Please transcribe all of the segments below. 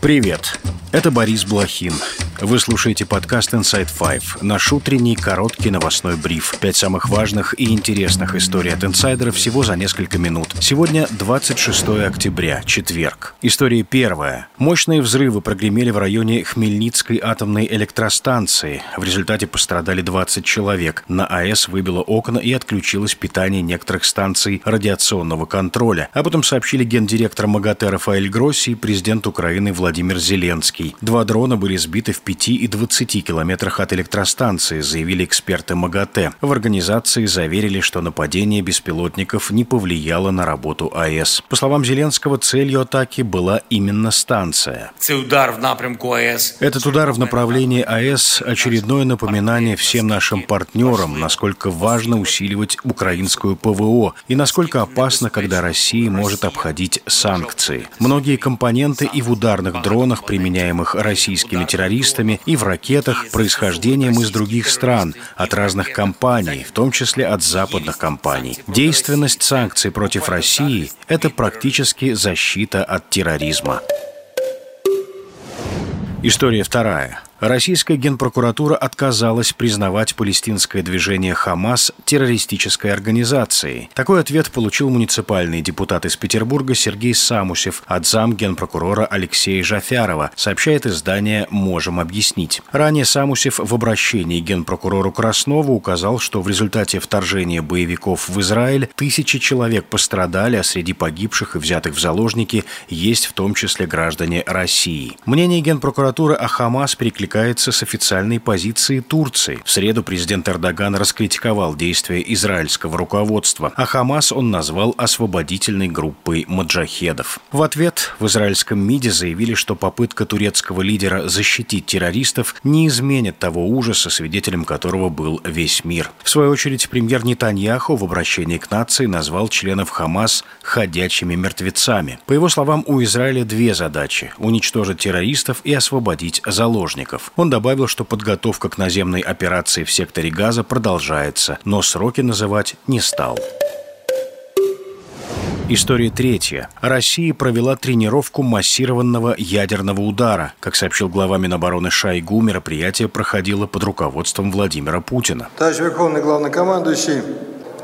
Привет! Это Борис Блохин. Вы слушаете подкаст Inside Five, наш утренний короткий новостной бриф. Пять самых важных и интересных историй от инсайдеров всего за несколько минут. Сегодня 26 октября, четверг. История первая. Мощные взрывы прогремели в районе Хмельницкой атомной электростанции. В результате пострадали 20 человек. На АЭС выбило окна и отключилось питание некоторых станций радиационного контроля. Об этом сообщили гендиректор МАГАТЭ Рафаэль Гросси и президент Украины Владимир Зеленский. Два дрона были сбиты в 5 и 20 километрах от электростанции, заявили эксперты МАГАТЭ. В организации заверили, что нападение беспилотников не повлияло на работу АЭС. По словам Зеленского, целью атаки была именно станция. Этот удар в направлении АЭС – очередное напоминание всем нашим партнерам, насколько важно усиливать украинскую ПВО и насколько опасно, когда Россия может обходить санкции. Многие компоненты и в ударных дронах, применяемых российскими террористами, террористами и в ракетах происхождением из других стран, от разных компаний, в том числе от западных компаний. Действенность санкций против России – это практически защита от терроризма. История вторая. Российская генпрокуратура отказалась признавать палестинское движение «Хамас» террористической организацией. Такой ответ получил муниципальный депутат из Петербурга Сергей Самусев от зам генпрокурора Алексея Жафярова, сообщает издание «Можем объяснить». Ранее Самусев в обращении генпрокурору Краснову указал, что в результате вторжения боевиков в Израиль тысячи человек пострадали, а среди погибших и взятых в заложники есть в том числе граждане России. Мнение генпрокуратуры о «Хамас» перекликается перекликается с официальной позицией Турции. В среду президент Эрдоган раскритиковал действия израильского руководства, а Хамас он назвал освободительной группой маджахедов. В ответ в израильском МИДе заявили, что попытка турецкого лидера защитить террористов не изменит того ужаса, свидетелем которого был весь мир. В свою очередь, премьер Нетаньяху в обращении к нации назвал членов Хамас «ходячими мертвецами». По его словам, у Израиля две задачи – уничтожить террористов и освободить заложников союзников. Он добавил, что подготовка к наземной операции в секторе Газа продолжается, но сроки называть не стал. История третья. Россия провела тренировку массированного ядерного удара. Как сообщил глава Минобороны Шойгу, мероприятие проходило под руководством Владимира Путина. Товарищ Верховный Главнокомандующий,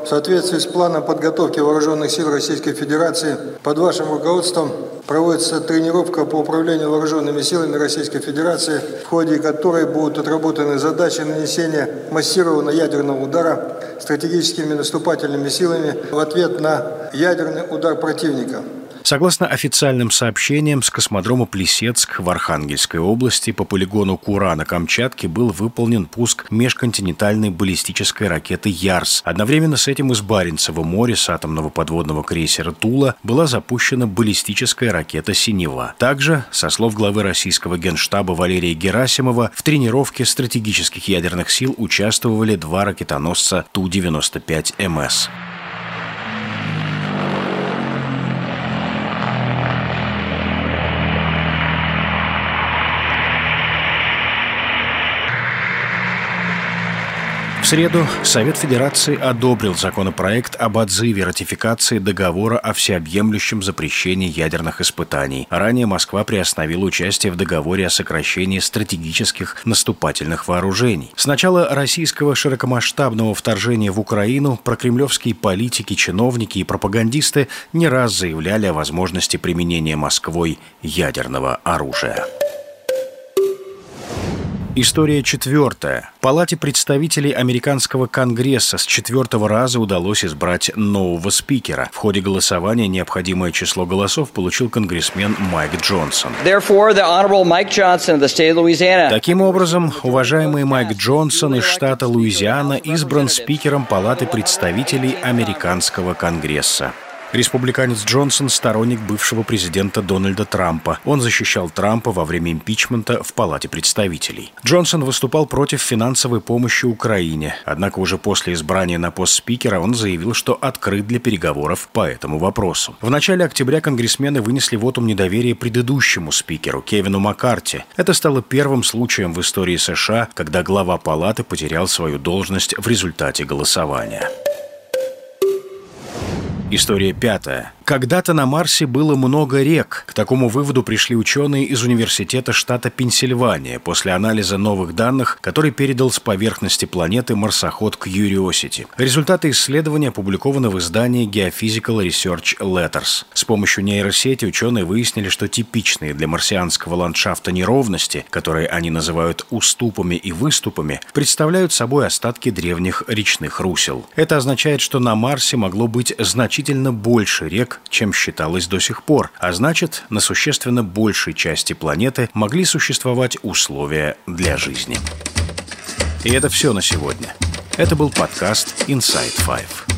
в соответствии с планом подготовки Вооруженных сил Российской Федерации под вашим руководством проводится тренировка по управлению вооруженными силами Российской Федерации, в ходе которой будут отработаны задачи нанесения массированного ядерного удара стратегическими наступательными силами в ответ на ядерный удар противника. Согласно официальным сообщениям, с космодрома Плесецк в Архангельской области по полигону Кура на Камчатке был выполнен пуск межконтинентальной баллистической ракеты «Ярс». Одновременно с этим из Баренцева моря с атомного подводного крейсера «Тула» была запущена баллистическая ракета «Синева». Также, со слов главы российского генштаба Валерия Герасимова, в тренировке стратегических ядерных сил участвовали два ракетоносца Ту-95МС. Среду Совет Федерации одобрил законопроект об отзыве ратификации договора о всеобъемлющем запрещении ядерных испытаний. Ранее Москва приостановила участие в договоре о сокращении стратегических наступательных вооружений. С начала российского широкомасштабного вторжения в Украину прокремлевские политики, чиновники и пропагандисты не раз заявляли о возможности применения Москвой ядерного оружия. История четвертая. Палате представителей американского конгресса с четвертого раза удалось избрать нового спикера. В ходе голосования необходимое число голосов получил конгрессмен Майк Джонсон. Таким образом, уважаемый Майк Джонсон из штата Луизиана избран спикером Палаты представителей американского конгресса. Республиканец Джонсон – сторонник бывшего президента Дональда Трампа. Он защищал Трампа во время импичмента в Палате представителей. Джонсон выступал против финансовой помощи Украине. Однако уже после избрания на пост спикера он заявил, что открыт для переговоров по этому вопросу. В начале октября конгрессмены вынесли вотум недоверия предыдущему спикеру Кевину Маккарти. Это стало первым случаем в истории США, когда глава палаты потерял свою должность в результате голосования. История пятая. Когда-то на Марсе было много рек. К такому выводу пришли ученые из Университета штата Пенсильвания после анализа новых данных, который передал с поверхности планеты марсоход Curiosity. Результаты исследования опубликованы в издании Geophysical Research Letters. С помощью нейросети ученые выяснили, что типичные для марсианского ландшафта неровности, которые они называют уступами и выступами, представляют собой остатки древних речных русел. Это означает, что на Марсе могло быть значительно больше рек, чем считалось до сих пор, а значит, на существенно большей части планеты могли существовать условия для жизни. И это все на сегодня. Это был подкаст Inside Five.